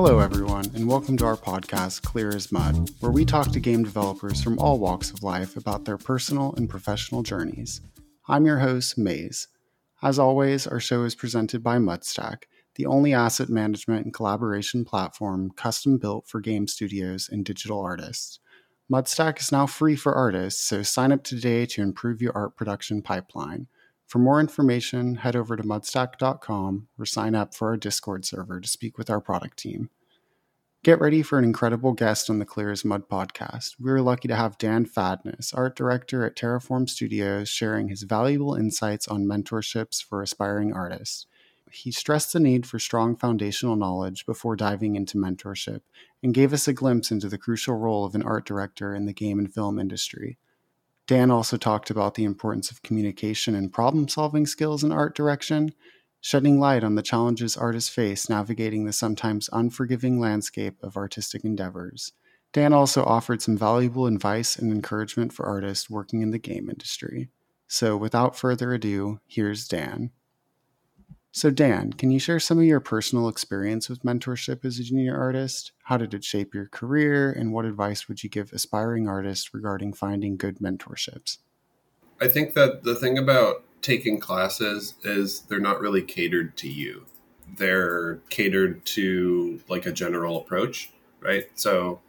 Hello, everyone, and welcome to our podcast, Clear as Mud, where we talk to game developers from all walks of life about their personal and professional journeys. I'm your host, Maze. As always, our show is presented by Mudstack, the only asset management and collaboration platform custom built for game studios and digital artists. Mudstack is now free for artists, so sign up today to improve your art production pipeline. For more information, head over to mudstack.com or sign up for our Discord server to speak with our product team. Get ready for an incredible guest on the Clear as Mud podcast. We are lucky to have Dan Fadness, art director at Terraform Studios, sharing his valuable insights on mentorships for aspiring artists. He stressed the need for strong foundational knowledge before diving into mentorship and gave us a glimpse into the crucial role of an art director in the game and film industry. Dan also talked about the importance of communication and problem solving skills in art direction, shedding light on the challenges artists face navigating the sometimes unforgiving landscape of artistic endeavors. Dan also offered some valuable advice and encouragement for artists working in the game industry. So, without further ado, here's Dan. So, Dan, can you share some of your personal experience with mentorship as a junior artist? How did it shape your career, and what advice would you give aspiring artists regarding finding good mentorships? I think that the thing about taking classes is they're not really catered to you. They're catered to like a general approach, right? So,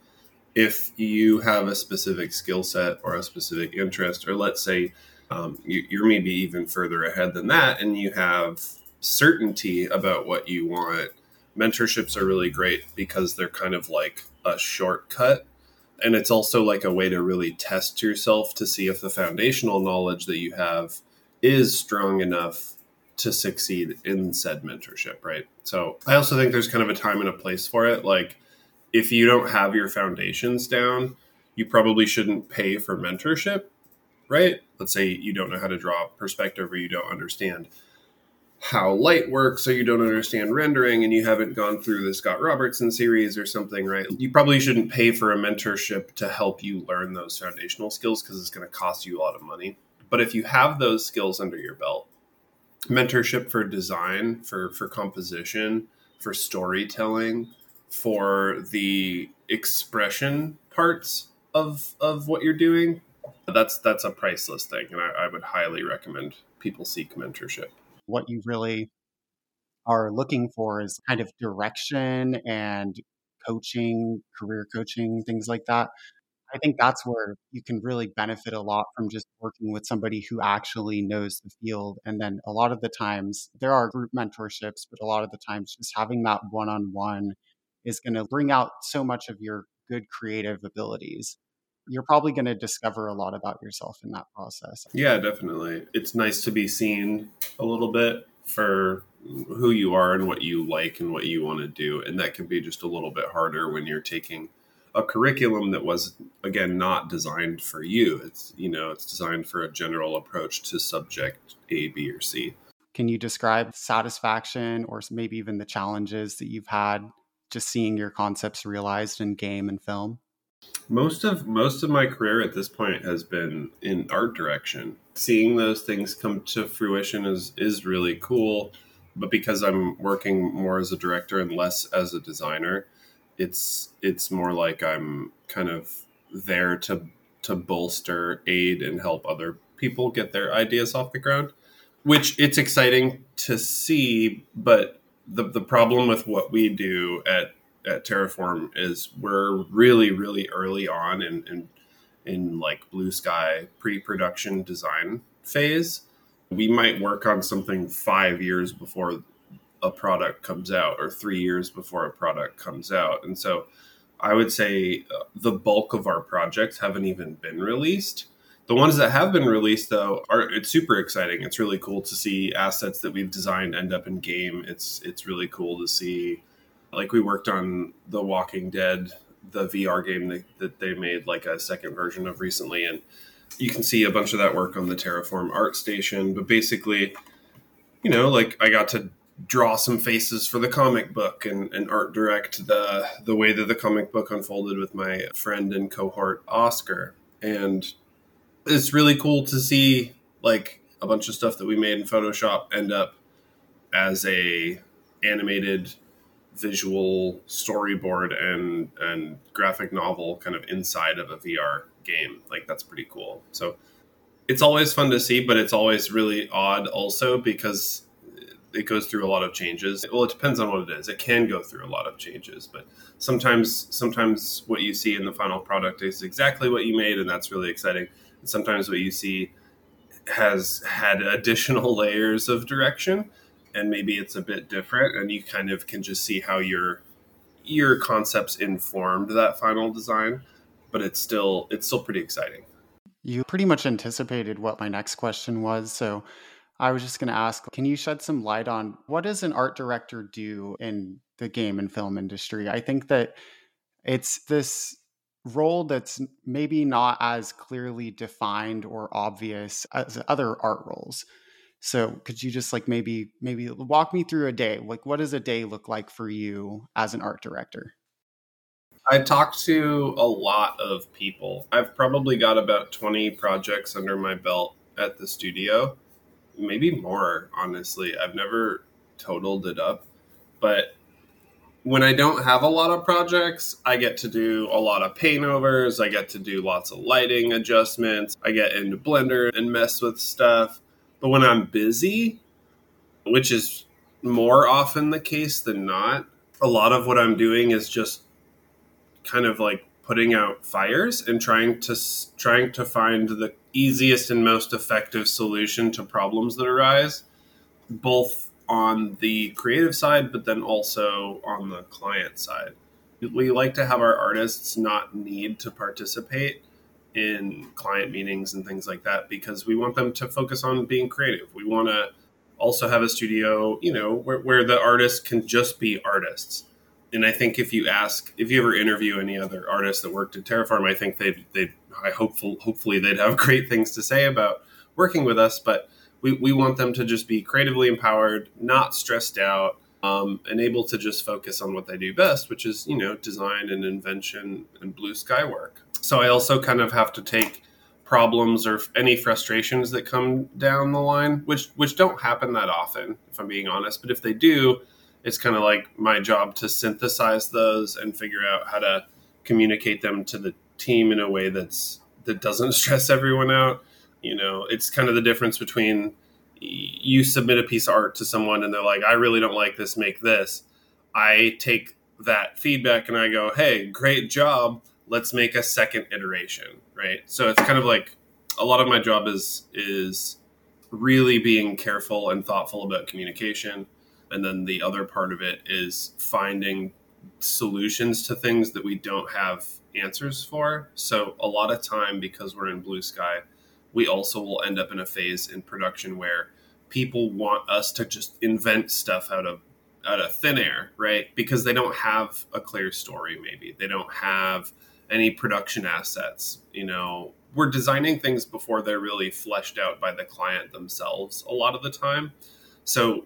if you have a specific skill set or a specific interest, or let's say um, you, you're maybe even further ahead than that, and you have certainty about what you want, mentorships are really great because they're kind of like a shortcut. And it's also like a way to really test yourself to see if the foundational knowledge that you have is strong enough to succeed in said mentorship, right? So I also think there's kind of a time and a place for it. Like, if you don't have your foundations down, you probably shouldn't pay for mentorship, right? Let's say you don't know how to draw perspective or you don't understand how light works so you don't understand rendering and you haven't gone through the Scott Robertson series or something, right? You probably shouldn't pay for a mentorship to help you learn those foundational skills because it's going to cost you a lot of money. But if you have those skills under your belt, mentorship for design, for for composition, for storytelling, for the expression parts of of what you're doing, that's that's a priceless thing, and I, I would highly recommend people seek mentorship what you really are looking for is kind of direction and coaching, career coaching, things like that. I think that's where you can really benefit a lot from just working with somebody who actually knows the field. And then a lot of the times there are group mentorships, but a lot of the times just having that one on one is going to bring out so much of your good creative abilities you're probably going to discover a lot about yourself in that process. Yeah, definitely. It's nice to be seen a little bit for who you are and what you like and what you want to do. And that can be just a little bit harder when you're taking a curriculum that was again not designed for you. It's you know, it's designed for a general approach to subject A, B, or C. Can you describe satisfaction or maybe even the challenges that you've had just seeing your concepts realized in game and film? Most of most of my career at this point has been in art direction. Seeing those things come to fruition is is really cool, but because I'm working more as a director and less as a designer, it's it's more like I'm kind of there to to bolster, aid and help other people get their ideas off the ground, which it's exciting to see, but the the problem with what we do at at Terraform is we're really, really early on in, in, in like blue sky pre-production design phase. We might work on something five years before a product comes out or three years before a product comes out. And so I would say uh, the bulk of our projects haven't even been released. The ones that have been released, though, are it's super exciting. It's really cool to see assets that we've designed end up in game. It's it's really cool to see like we worked on The Walking Dead, the VR game that, that they made like a second version of recently, and you can see a bunch of that work on the Terraform Art Station. But basically, you know, like I got to draw some faces for the comic book and, and art direct the the way that the comic book unfolded with my friend and cohort Oscar. And it's really cool to see like a bunch of stuff that we made in Photoshop end up as a animated visual storyboard and and graphic novel kind of inside of a VR game. Like that's pretty cool. So it's always fun to see, but it's always really odd also because it goes through a lot of changes. Well, it depends on what it is. It can go through a lot of changes, but sometimes sometimes what you see in the final product is exactly what you made and that's really exciting. And sometimes what you see has had additional layers of direction and maybe it's a bit different and you kind of can just see how your your concepts informed that final design but it's still it's still pretty exciting. You pretty much anticipated what my next question was so i was just going to ask can you shed some light on what does an art director do in the game and film industry? I think that it's this role that's maybe not as clearly defined or obvious as other art roles so could you just like maybe maybe walk me through a day? Like what does a day look like for you as an art director? I talk to a lot of people. I've probably got about 20 projects under my belt at the studio. Maybe more, honestly. I've never totaled it up. But when I don't have a lot of projects, I get to do a lot of paint overs. I get to do lots of lighting adjustments. I get into Blender and mess with stuff. But when I'm busy, which is more often the case than not, a lot of what I'm doing is just kind of like putting out fires and trying to trying to find the easiest and most effective solution to problems that arise both on the creative side but then also on the client side. We like to have our artists not need to participate in client meetings and things like that because we want them to focus on being creative. We want to also have a studio, you know, where, where the artists can just be artists. And I think if you ask, if you ever interview any other artists that worked at Terraform, I think they'd, they'd I hopeful, hopefully they'd have great things to say about working with us. But we, we want them to just be creatively empowered, not stressed out, um, and able to just focus on what they do best, which is, you know, design and invention and blue sky work. So I also kind of have to take problems or any frustrations that come down the line, which which don't happen that often, if I'm being honest. But if they do, it's kind of like my job to synthesize those and figure out how to communicate them to the team in a way that's that doesn't stress everyone out. You know, it's kind of the difference between you submit a piece of art to someone and they're like, I really don't like this, make this. I take that feedback and I go, hey, great job let's make a second iteration, right? So it's kind of like a lot of my job is is really being careful and thoughtful about communication. And then the other part of it is finding solutions to things that we don't have answers for. So a lot of time because we're in blue sky, we also will end up in a phase in production where people want us to just invent stuff out of out of thin air, right? Because they don't have a clear story maybe. They don't have any production assets. You know, we're designing things before they're really fleshed out by the client themselves a lot of the time. So,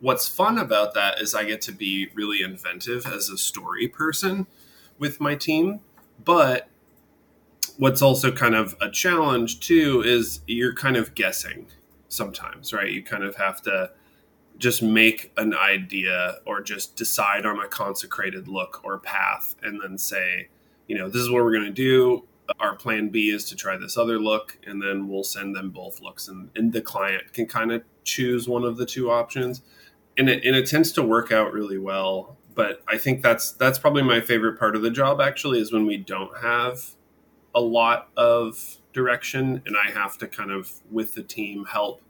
what's fun about that is I get to be really inventive as a story person with my team. But what's also kind of a challenge too is you're kind of guessing sometimes, right? You kind of have to just make an idea or just decide on a consecrated look or path and then say, you know, this is what we're going to do. Our plan B is to try this other look, and then we'll send them both looks, and, and the client can kind of choose one of the two options, and it and it tends to work out really well. But I think that's that's probably my favorite part of the job. Actually, is when we don't have a lot of direction, and I have to kind of with the team help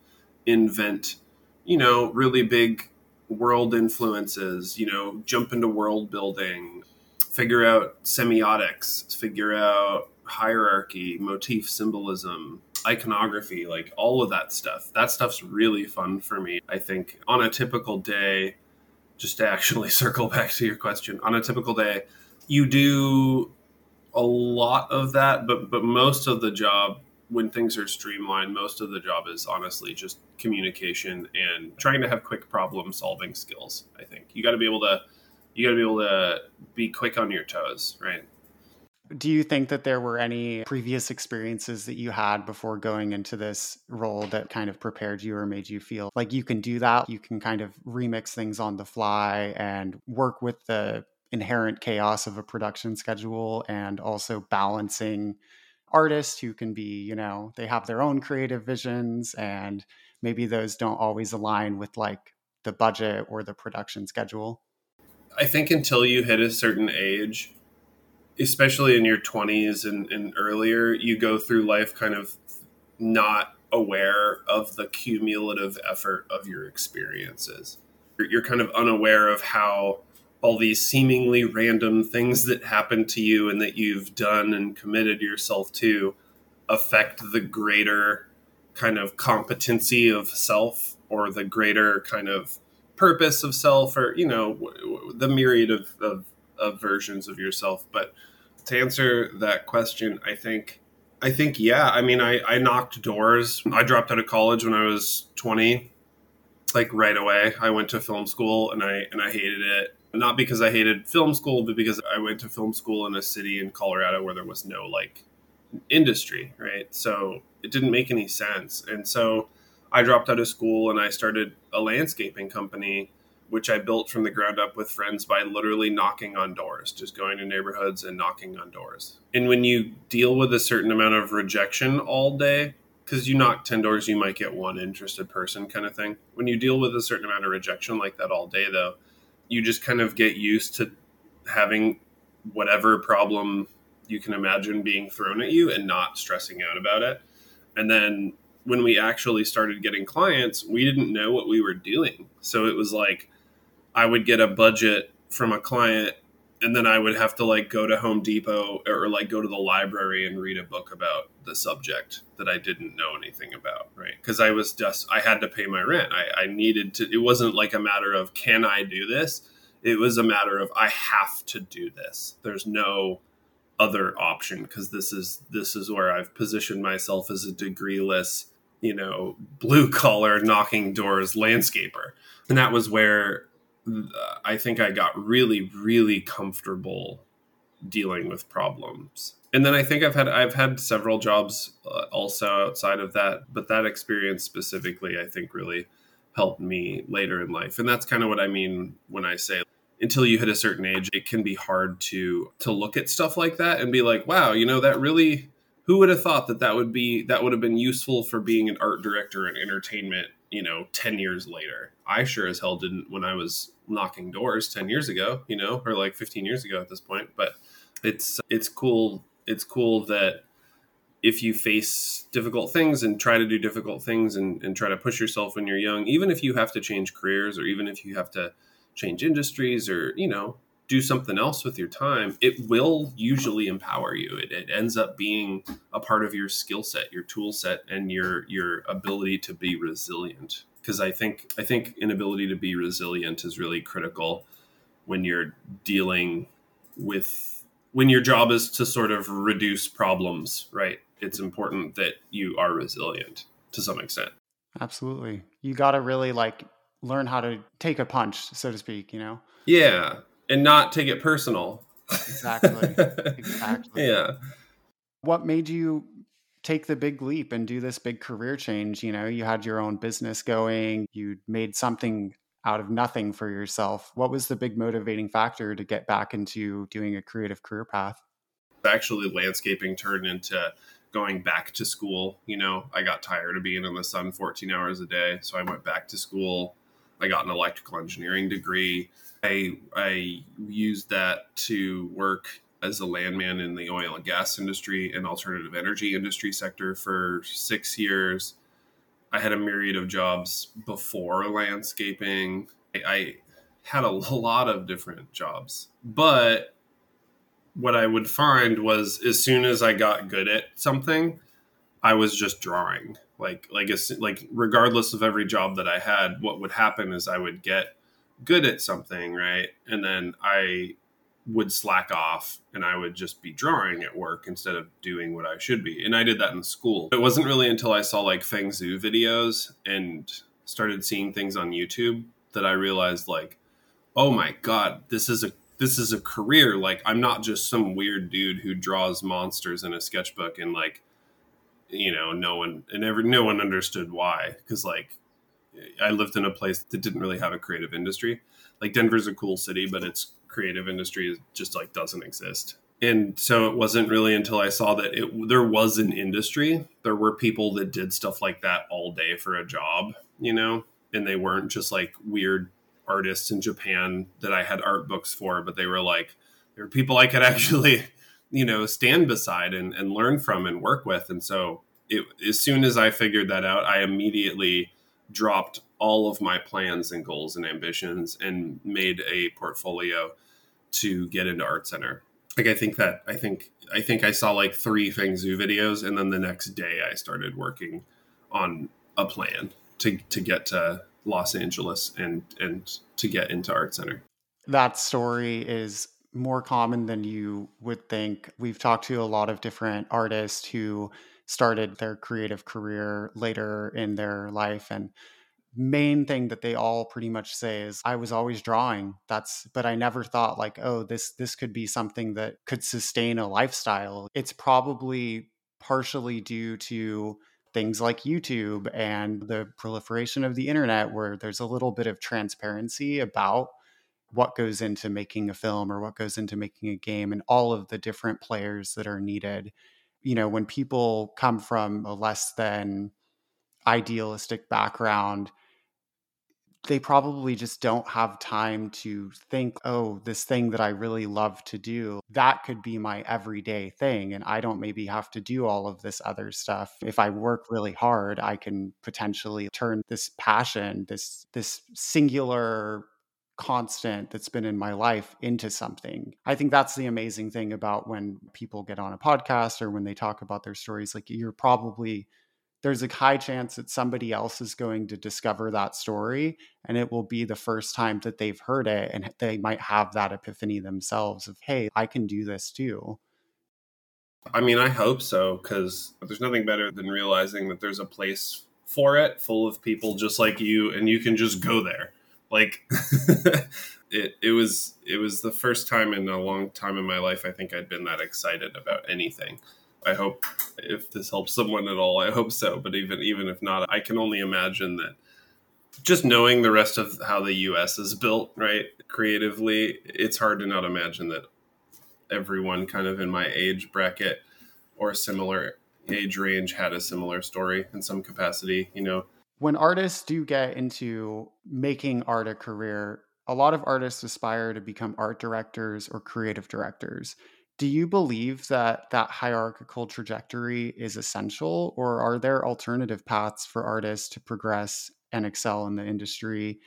invent, you know, really big world influences. You know, jump into world building, figure out semiotics, figure out hierarchy, motif symbolism, iconography, like all of that stuff. That stuff's really fun for me. I think on a typical day, just to actually circle back to your question, on a typical day, you do a lot of that, but but most of the job when things are streamlined, most of the job is honestly just communication and trying to have quick problem solving skills. I think you got to be able to you got to be able to be quick on your toes, right? Do you think that there were any previous experiences that you had before going into this role that kind of prepared you or made you feel like you can do that? You can kind of remix things on the fly and work with the inherent chaos of a production schedule and also balancing artists who can be, you know, they have their own creative visions and maybe those don't always align with like the budget or the production schedule. I think until you hit a certain age, especially in your 20s and, and earlier, you go through life kind of not aware of the cumulative effort of your experiences. You're, you're kind of unaware of how all these seemingly random things that happen to you and that you've done and committed yourself to affect the greater kind of competency of self or the greater kind of purpose of self or you know the myriad of, of, of versions of yourself but to answer that question i think i think yeah i mean I, I knocked doors i dropped out of college when i was 20 like right away i went to film school and i and i hated it not because I hated film school, but because I went to film school in a city in Colorado where there was no like industry, right? So it didn't make any sense. And so I dropped out of school and I started a landscaping company, which I built from the ground up with friends by literally knocking on doors, just going to neighborhoods and knocking on doors. And when you deal with a certain amount of rejection all day, because you knock 10 doors, you might get one interested person kind of thing. When you deal with a certain amount of rejection like that all day, though, you just kind of get used to having whatever problem you can imagine being thrown at you and not stressing out about it. And then when we actually started getting clients, we didn't know what we were doing. So it was like I would get a budget from a client and then I would have to like go to Home Depot or like go to the library and read a book about the subject that I didn't know anything about, right? Because I was just I had to pay my rent. I, I needed to. It wasn't like a matter of can I do this. It was a matter of I have to do this. There's no other option because this is this is where I've positioned myself as a degreeless, you know, blue collar knocking doors landscaper, and that was where I think I got really, really comfortable dealing with problems. And then I think I've had I've had several jobs uh, also outside of that, but that experience specifically, I think, really helped me later in life. And that's kind of what I mean when I say until you hit a certain age, it can be hard to to look at stuff like that and be like, wow, you know, that really who would have thought that that would be that would have been useful for being an art director in entertainment you know 10 years later? I sure as hell didn't when i was knocking doors 10 years ago you know or like 15 years ago at this point but it's it's cool it's cool that if you face difficult things and try to do difficult things and, and try to push yourself when you're young even if you have to change careers or even if you have to change industries or you know do something else with your time, it will usually empower you. It, it ends up being a part of your skill set, your tool set, and your your ability to be resilient. Because I think I think inability to be resilient is really critical when you're dealing with when your job is to sort of reduce problems. Right? It's important that you are resilient to some extent. Absolutely, you got to really like learn how to take a punch, so to speak. You know. Yeah, and not take it personal. Exactly. exactly. Yeah. What made you take the big leap and do this big career change? You know, you had your own business going, you made something out of nothing for yourself. What was the big motivating factor to get back into doing a creative career path? Actually, landscaping turned into going back to school. You know, I got tired of being in the sun 14 hours a day. So I went back to school. I got an electrical engineering degree. I I used that to work as a landman in the oil and gas industry and alternative energy industry sector for six years. I had a myriad of jobs before landscaping. I, I had a lot of different jobs, but what I would find was as soon as I got good at something, I was just drawing. Like like a, like regardless of every job that I had, what would happen is I would get good at something, right? And then I would slack off and I would just be drawing at work instead of doing what I should be. And I did that in school. It wasn't really until I saw like Feng Zhu videos and started seeing things on YouTube that I realized like, oh my god, this is a this is a career. Like I'm not just some weird dude who draws monsters in a sketchbook and like, you know, no one and ever no one understood why. Because like, I lived in a place that didn't really have a creative industry. Like Denver's a cool city, but its creative industry just like doesn't exist. And so it wasn't really until I saw that it there was an industry. There were people that did stuff like that all day for a job, you know, and they weren't just like weird artists in Japan that I had art books for, but they were like, there were people I could actually, you know, stand beside and, and learn from and work with. And so it, as soon as I figured that out, I immediately dropped all of my plans and goals and ambitions and made a portfolio to get into art center like i think that i think i think i saw like three Feng Zhu videos and then the next day i started working on a plan to to get to Los Angeles and and to get into Art Center. That story is more common than you would think. We've talked to a lot of different artists who started their creative career later in their life and main thing that they all pretty much say is I was always drawing. That's but I never thought like, oh, this this could be something that could sustain a lifestyle. It's probably partially due to things like YouTube and the proliferation of the internet, where there's a little bit of transparency about what goes into making a film or what goes into making a game and all of the different players that are needed. You know, when people come from a less than idealistic background, they probably just don't have time to think, oh, this thing that I really love to do, that could be my everyday thing. And I don't maybe have to do all of this other stuff. If I work really hard, I can potentially turn this passion, this this singular constant that's been in my life into something. I think that's the amazing thing about when people get on a podcast or when they talk about their stories. Like you're probably there's a high chance that somebody else is going to discover that story and it will be the first time that they've heard it and they might have that epiphany themselves of hey i can do this too i mean i hope so because there's nothing better than realizing that there's a place for it full of people just like you and you can just go there like it it was it was the first time in a long time in my life i think i'd been that excited about anything I hope if this helps someone at all, I hope so. But even even if not, I can only imagine that just knowing the rest of how the US is built, right, creatively, it's hard to not imagine that everyone kind of in my age bracket or similar age range had a similar story in some capacity, you know. When artists do get into making art a career, a lot of artists aspire to become art directors or creative directors. Do you believe that that hierarchical trajectory is essential or are there alternative paths for artists to progress and excel in the industry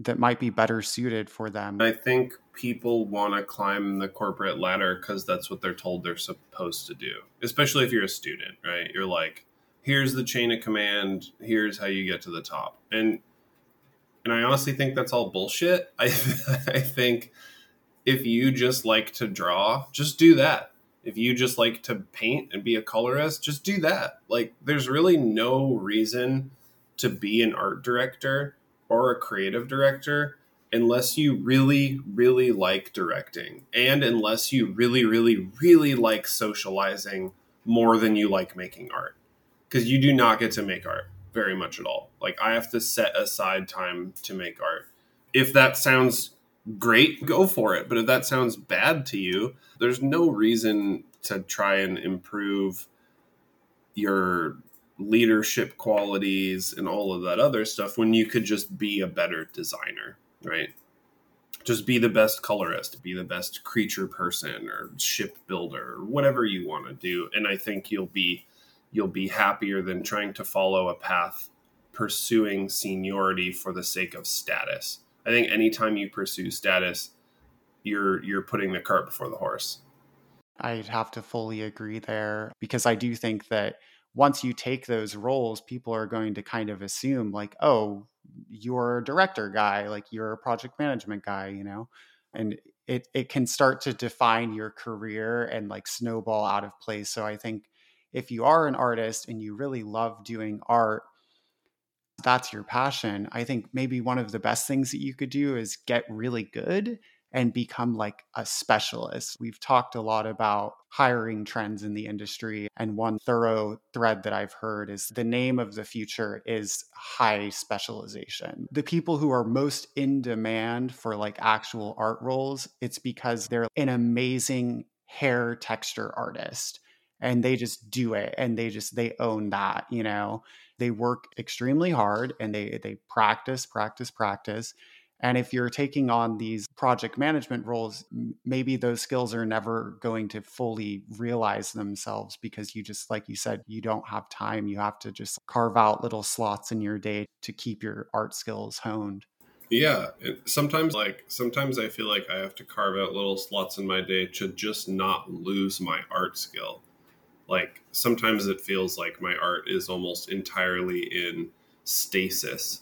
that might be better suited for them? I think people want to climb the corporate ladder because that's what they're told they're supposed to do especially if you're a student right? You're like here's the chain of command here's how you get to the top and and i honestly think that's all bullshit i i think if you just like to draw, just do that. If you just like to paint and be a colorist, just do that. Like, there's really no reason to be an art director or a creative director unless you really, really like directing and unless you really, really, really like socializing more than you like making art. Because you do not get to make art very much at all. Like, I have to set aside time to make art. If that sounds great, go for it. But if that sounds bad to you, there's no reason to try and improve your leadership qualities and all of that other stuff when you could just be a better designer, right? Just be the best colorist, be the best creature person or ship builder or whatever you want to do. And I think you'll be you'll be happier than trying to follow a path pursuing seniority for the sake of status I think anytime you pursue status, you're you're putting the cart before the horse. I'd have to fully agree there because I do think that once you take those roles, people are going to kind of assume like, oh, you're a director guy, like you're a project management guy, you know, and it it can start to define your career and like snowball out of place. So I think if you are an artist and you really love doing art, that's your passion, I think maybe one of the best things that you could do is get really good and become like a specialist. We've talked a lot about hiring trends in the industry. And one thorough thread that I've heard is the name of the future is high specialization. The people who are most in demand for like actual art roles, it's because they're an amazing hair texture artist and they just do it and they just they own that you know they work extremely hard and they they practice practice practice and if you're taking on these project management roles, maybe those skills are never going to fully realize themselves because you just, like you said, you don't have time. You have to just carve out little slots in your day to keep your art skills honed. Yeah. Sometimes, like, sometimes I feel like I have to carve out little slots in my day to just not lose my art skill. Like, sometimes it feels like my art is almost entirely in stasis.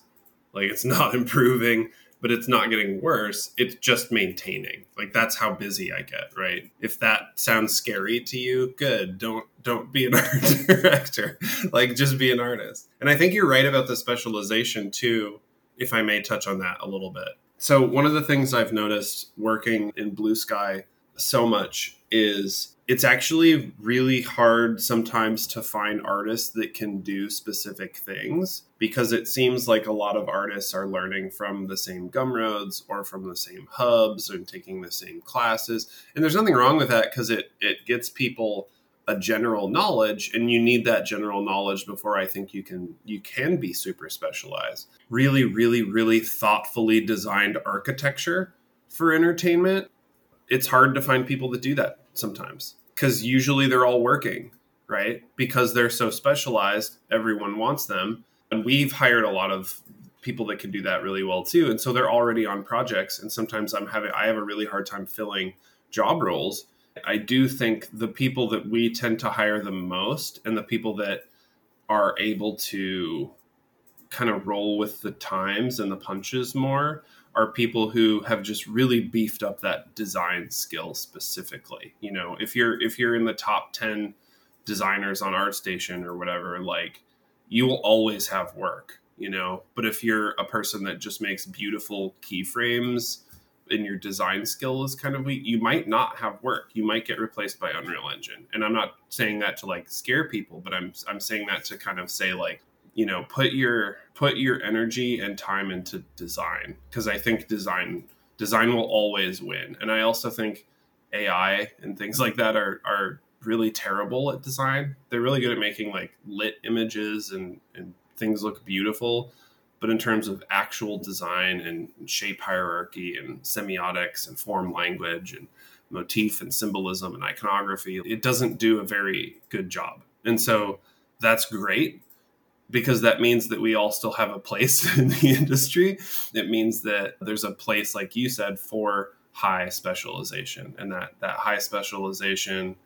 Like, it's not improving but it's not getting worse. It's just maintaining. Like that's how busy I get, right? If that sounds scary to you, good. Don't don't be an art director. like just be an artist. And I think you're right about the specialization too, if I may touch on that a little bit. So one of the things I've noticed working in Blue Sky so much is it's actually really hard sometimes to find artists that can do specific things because it seems like a lot of artists are learning from the same gumroads or from the same hubs and taking the same classes. And there's nothing wrong with that because it it gets people a general knowledge and you need that general knowledge before i think you can you can be super specialized. Really really really thoughtfully designed architecture for entertainment it's hard to find people that do that sometimes because usually they're all working, right? Because they're so specialized, everyone wants them. And we've hired a lot of people that can do that really well too. And so they're already on projects. And sometimes I'm having, I have a really hard time filling job roles. I do think the people that we tend to hire the most and the people that are able to kind of roll with the times and the punches more are people who have just really beefed up that design skill specifically. You know, if you're if you're in the top 10 designers on ArtStation or whatever, like you will always have work, you know. But if you're a person that just makes beautiful keyframes and your design skill is kind of weak, you might not have work. You might get replaced by Unreal Engine. And I'm not saying that to like scare people, but I'm I'm saying that to kind of say like you know put your put your energy and time into design because i think design design will always win. And i also think ai and things like that are are really terrible at design. They're really good at making like lit images and and things look beautiful. But in terms of actual design and shape hierarchy and semiotics and form language and motif and symbolism and iconography it doesn't do a very good job. And so that's great because that means that we all still have a place in the industry. It means that there's a place, like you said, for high specialization, and that that high specialization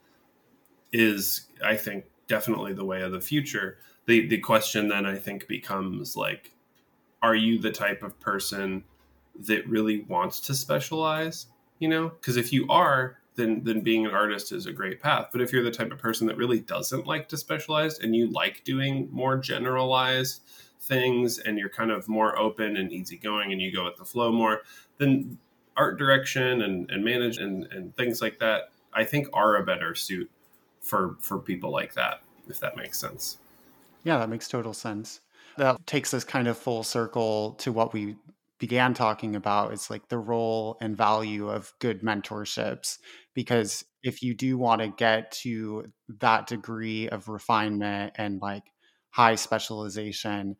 is, I think, definitely the way of the future. The the question then I think becomes like, are you the type of person that really wants to specialize? You know, because if you are, then then being an artist is a great path. But if you're the type of person that really doesn't like to specialize and you like doing more generalized things and you're kind of more open and easygoing and you go with the flow more, then art direction and, and manage and, and things like that, I think are a better suit for for people like that, if that makes sense. Yeah, that makes total sense. That takes us kind of full circle to what we began talking about is like the role and value of good mentorships because if you do want to get to that degree of refinement and like high specialization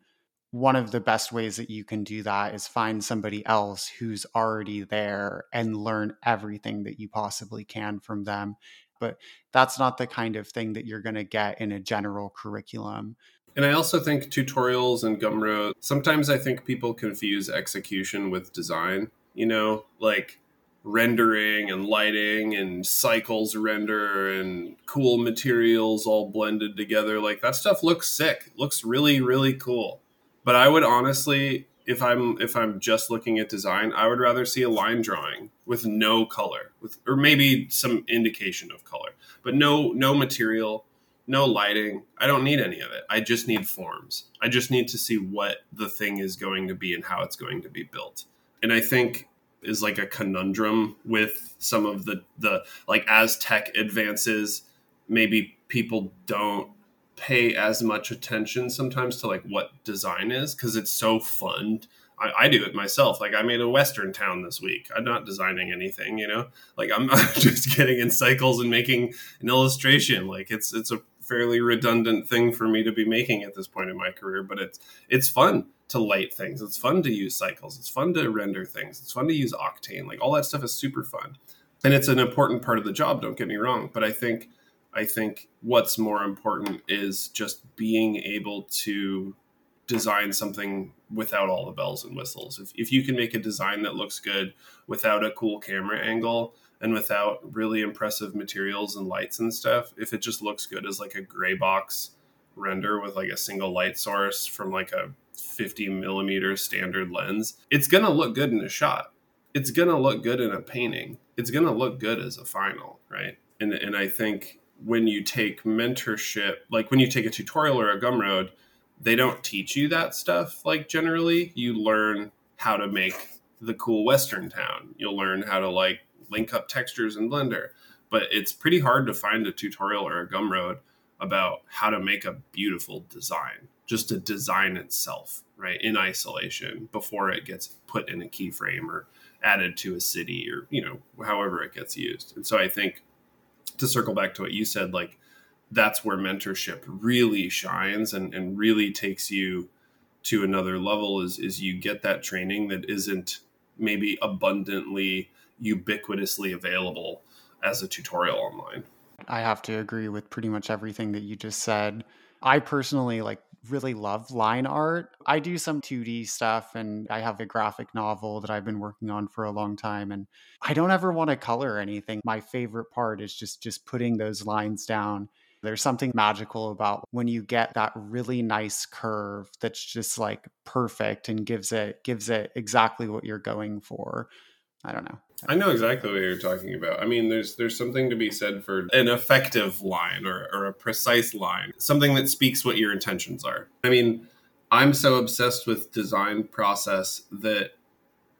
one of the best ways that you can do that is find somebody else who's already there and learn everything that you possibly can from them. But that's not the kind of thing that you're going to get in a general curriculum and I also think tutorials and Gumroad, sometimes I think people confuse execution with design, you know, like rendering and lighting and cycles render and cool materials all blended together. Like that stuff looks sick. looks really, really cool. But I would honestly, if I'm if I'm just looking at design, I would rather see a line drawing with no color, with or maybe some indication of color, but no no material no lighting. I don't need any of it. I just need forms. I just need to see what the thing is going to be and how it's going to be built. And I think is like a conundrum with some of the the like as tech advances maybe people don't pay as much attention sometimes to like what design is because it's so fun I, I, do it myself like i made a western town this week i'm not designing anything you know like i'm just getting in cycles and making an illustration like it's it's a fairly redundant thing for me to be making at this point in my career but it's it's fun to light things. It's fun to use cycles. It's fun to render things. It's fun to use Octane. Like all that stuff is super fun. And it's an important part of the job, don't get me wrong. But I think I think what's more important is just being able to design something without all the bells and whistles. If, if you can make a design that looks good without a cool camera angle and without really impressive materials and lights and stuff, if it just looks good as like a gray box render with like a single light source from like a 50 millimeter standard lens, it's to look good in a shot. It's to look good in a painting. It's to look good as a final, right? And, and I think when you take mentorship, like when you take a tutorial or a Gumroad, they don't teach you that stuff. Like generally, you learn how to make the cool Western town. You'll learn how to like link up textures in Blender. But it's pretty hard to find a tutorial or a Gumroad about how to make a beautiful design just to design itself, right, in isolation before it gets put in a keyframe or added to a city or, you know, however it gets used. And so I think to circle back to what you said, like that's where mentorship really shines and, and really takes you to another level is is you get that training that isn't maybe abundantly ubiquitously available as a tutorial online. I have to agree with pretty much everything that you just said. I personally like really love line art. I do some 2D stuff and I have a graphic novel that I've been working on for a long time and I don't ever want to color anything. My favorite part is just just putting those lines down. There's something magical about when you get that really nice curve that's just like perfect and gives it gives it exactly what you're going for. I don't know. I know exactly what you're talking about. I mean, there's there's something to be said for an effective line or, or a precise line, something that speaks what your intentions are. I mean, I'm so obsessed with design process that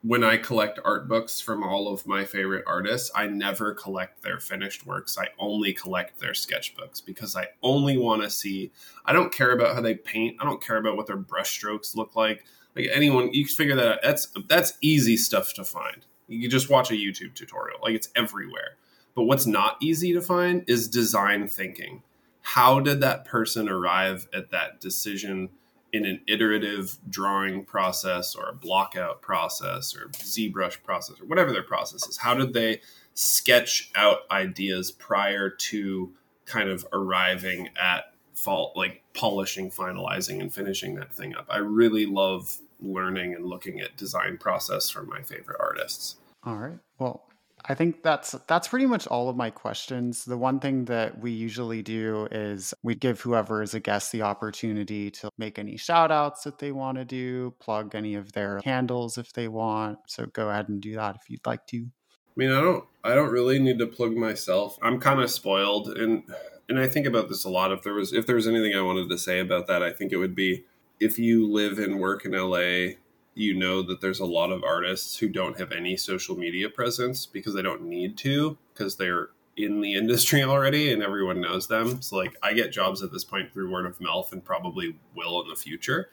when I collect art books from all of my favorite artists, I never collect their finished works. I only collect their sketchbooks because I only want to see. I don't care about how they paint. I don't care about what their brushstrokes look like. Like anyone, you can figure that out. That's that's easy stuff to find you just watch a YouTube tutorial. Like it's everywhere. But what's not easy to find is design thinking. How did that person arrive at that decision in an iterative drawing process or a blockout process or ZBrush process or whatever their process is? How did they sketch out ideas prior to kind of arriving at fault, like polishing, finalizing, and finishing that thing up? I really love learning and looking at design process from my favorite artists. All right. Well, I think that's that's pretty much all of my questions. The one thing that we usually do is we give whoever is a guest the opportunity to make any shout outs that they want to do, plug any of their handles if they want. So go ahead and do that if you'd like to. I mean, I don't I don't really need to plug myself. I'm kind of spoiled and and I think about this a lot. If there was if there was anything I wanted to say about that, I think it would be if you live and work in LA, you know that there's a lot of artists who don't have any social media presence because they don't need to because they're in the industry already and everyone knows them. So like I get jobs at this point through word of mouth and probably will in the future.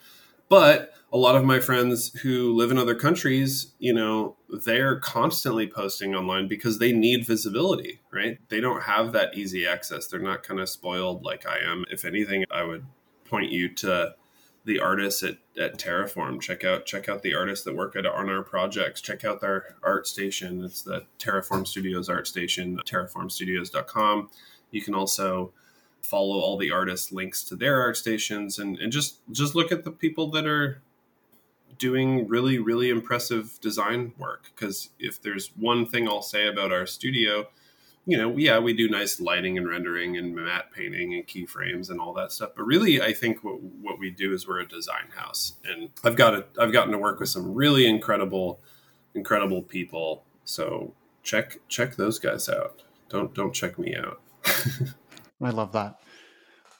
But a lot of my friends who live in other countries, you know, they're constantly posting online because they need visibility, right? They don't have that easy access. They're not kind of spoiled like I am. If anything, I would point you to the artists at, at Terraform. Check out check out the artists that work at on our projects. Check out their art station. It's the Terraform Studios art station, terraformstudios.com. You can also follow all the artists' links to their art stations and, and just just look at the people that are doing really, really impressive design work. Because if there's one thing I'll say about our studio, you know, yeah, we do nice lighting and rendering and matte painting and keyframes and all that stuff. But really, I think what, what we do is we're a design house, and I've got a, I've gotten to work with some really incredible, incredible people. So check check those guys out. Don't don't check me out. I love that.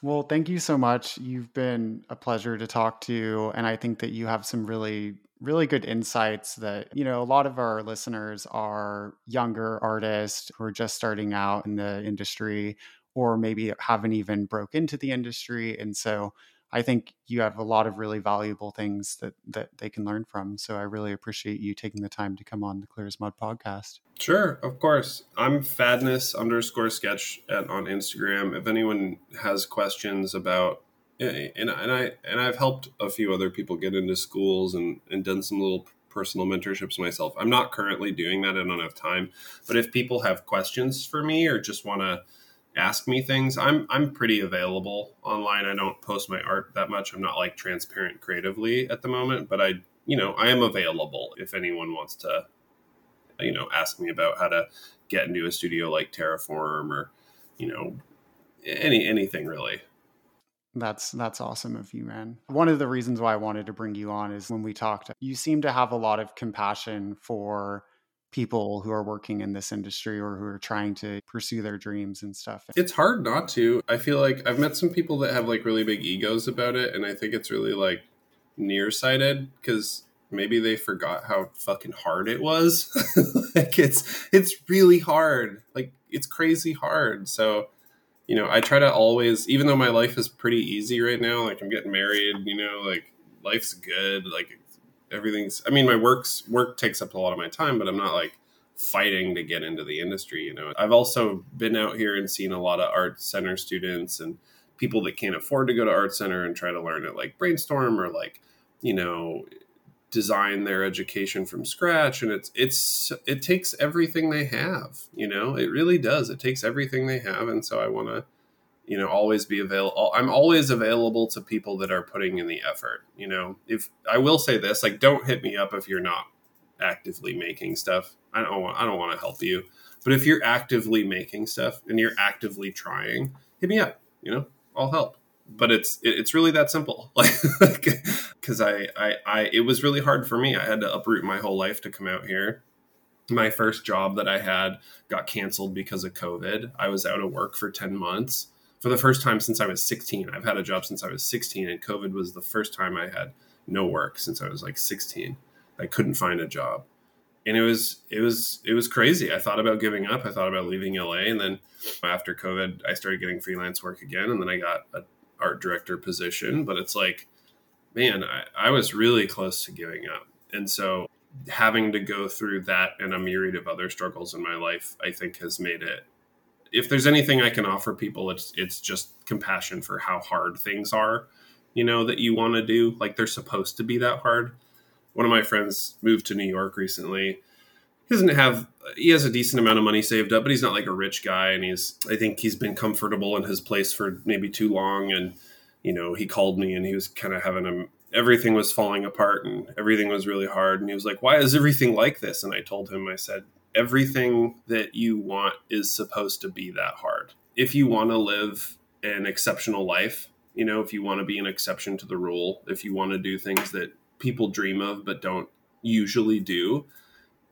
Well, thank you so much. You've been a pleasure to talk to, and I think that you have some really really good insights that, you know, a lot of our listeners are younger artists who are just starting out in the industry or maybe haven't even broke into the industry. And so I think you have a lot of really valuable things that that they can learn from. So I really appreciate you taking the time to come on the Clear as Mud podcast. Sure, of course. I'm fadness underscore sketch at, on Instagram. If anyone has questions about and, and I and I've helped a few other people get into schools and, and done some little personal mentorships myself. I'm not currently doing that. I don't have time. But if people have questions for me or just want to ask me things, I'm I'm pretty available online. I don't post my art that much. I'm not like transparent creatively at the moment, but I you know, I am available if anyone wants to you know, ask me about how to get into a studio like Terraform or you know, any anything really. That's that's awesome of you, man. One of the reasons why I wanted to bring you on is when we talked, you seem to have a lot of compassion for people who are working in this industry or who are trying to pursue their dreams and stuff. It's hard not to. I feel like I've met some people that have like really big egos about it and I think it's really like nearsighted cuz maybe they forgot how fucking hard it was. like it's it's really hard. Like it's crazy hard. So you know, I try to always, even though my life is pretty easy right now, like I'm getting married, you know, like life's good, like everything's. I mean, my work's work takes up a lot of my time, but I'm not like fighting to get into the industry. You know, I've also been out here and seen a lot of art center students and people that can't afford to go to art center and try to learn it, like brainstorm or like, you know, design their education from scratch and it's it's it takes everything they have you know? It really does. It takes everything they have and so i want to you know always be available i'm always available to people that are putting in the effort you know? If i will say this like don't hit me up if you're not actively making stuff. I don't want i don't want to help you. But if you're actively making stuff and you're actively trying hit me up you know? I'll help but it's it's really that simple. Like because I, I i it was really hard for me. I had to uproot my whole life to come out here. My first job that i had got canceled because of covid. I was out of work for 10 months. For the first time since i was 16 i've had a job since i was 16 and covid was the first time i had no work since i was like 16 i couldn't find a job. And it was it was it was crazy. I thought about giving up. I thought about leaving la and then after covid i started getting freelance work again and then i got a art director position, but it's like, man, I, I was really close to giving up. And so having to go through that and a myriad of other struggles in my life, I think has made it. If there's anything I can offer people, it's it's just compassion for how hard things are, you know, that you want to do. Like they're supposed to be that hard. One of my friends moved to New York recently he doesn't have he has a decent amount of money saved up, but he's not like a rich guy. And he's I think he's been comfortable in his place for maybe too long. And you know, he called me and he was kind of having a everything was falling apart and everything was really hard. And he was like, "Why is everything like this?" And I told him, I said, "Everything that you want is supposed to be that hard. If you want to live an exceptional life." You know, if you want to be an exception to the rule, if you want to do things that people dream of but don't usually do,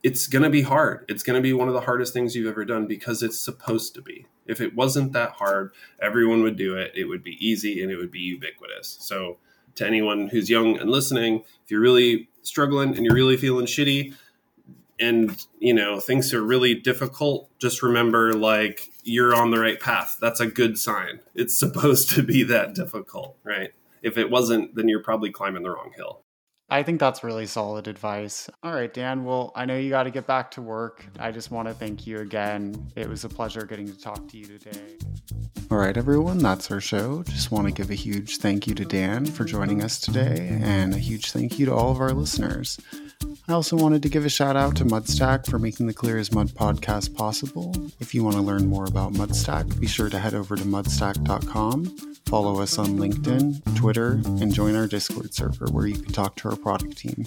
it's going to be hard. It's going to be one of the hardest things you've ever done because it's supposed to be. If it wasn't that hard, everyone would do it. It would be easy and it would be ubiquitous. So, to anyone who's young and listening, if you're really struggling and you're really feeling shitty and, you know, things are really difficult, just remember like you're on the right path. That's a good sign. It's supposed to be that difficult, right? If it wasn't, then you're probably climbing the wrong hill. I think that's really solid advice. All right, Dan. Well, I know you got to get back to work. I just want to thank you again. It was a pleasure getting to talk to you today. All right, everyone, that's our show. Just want to give a huge thank you to Dan for joining us today, and a huge thank you to all of our listeners. I also wanted to give a shout out to Mudstack for making the Clear as Mud podcast possible. If you want to learn more about Mudstack, be sure to head over to mudstack.com Follow us on LinkedIn, Twitter, and join our Discord server where you can talk to our product team.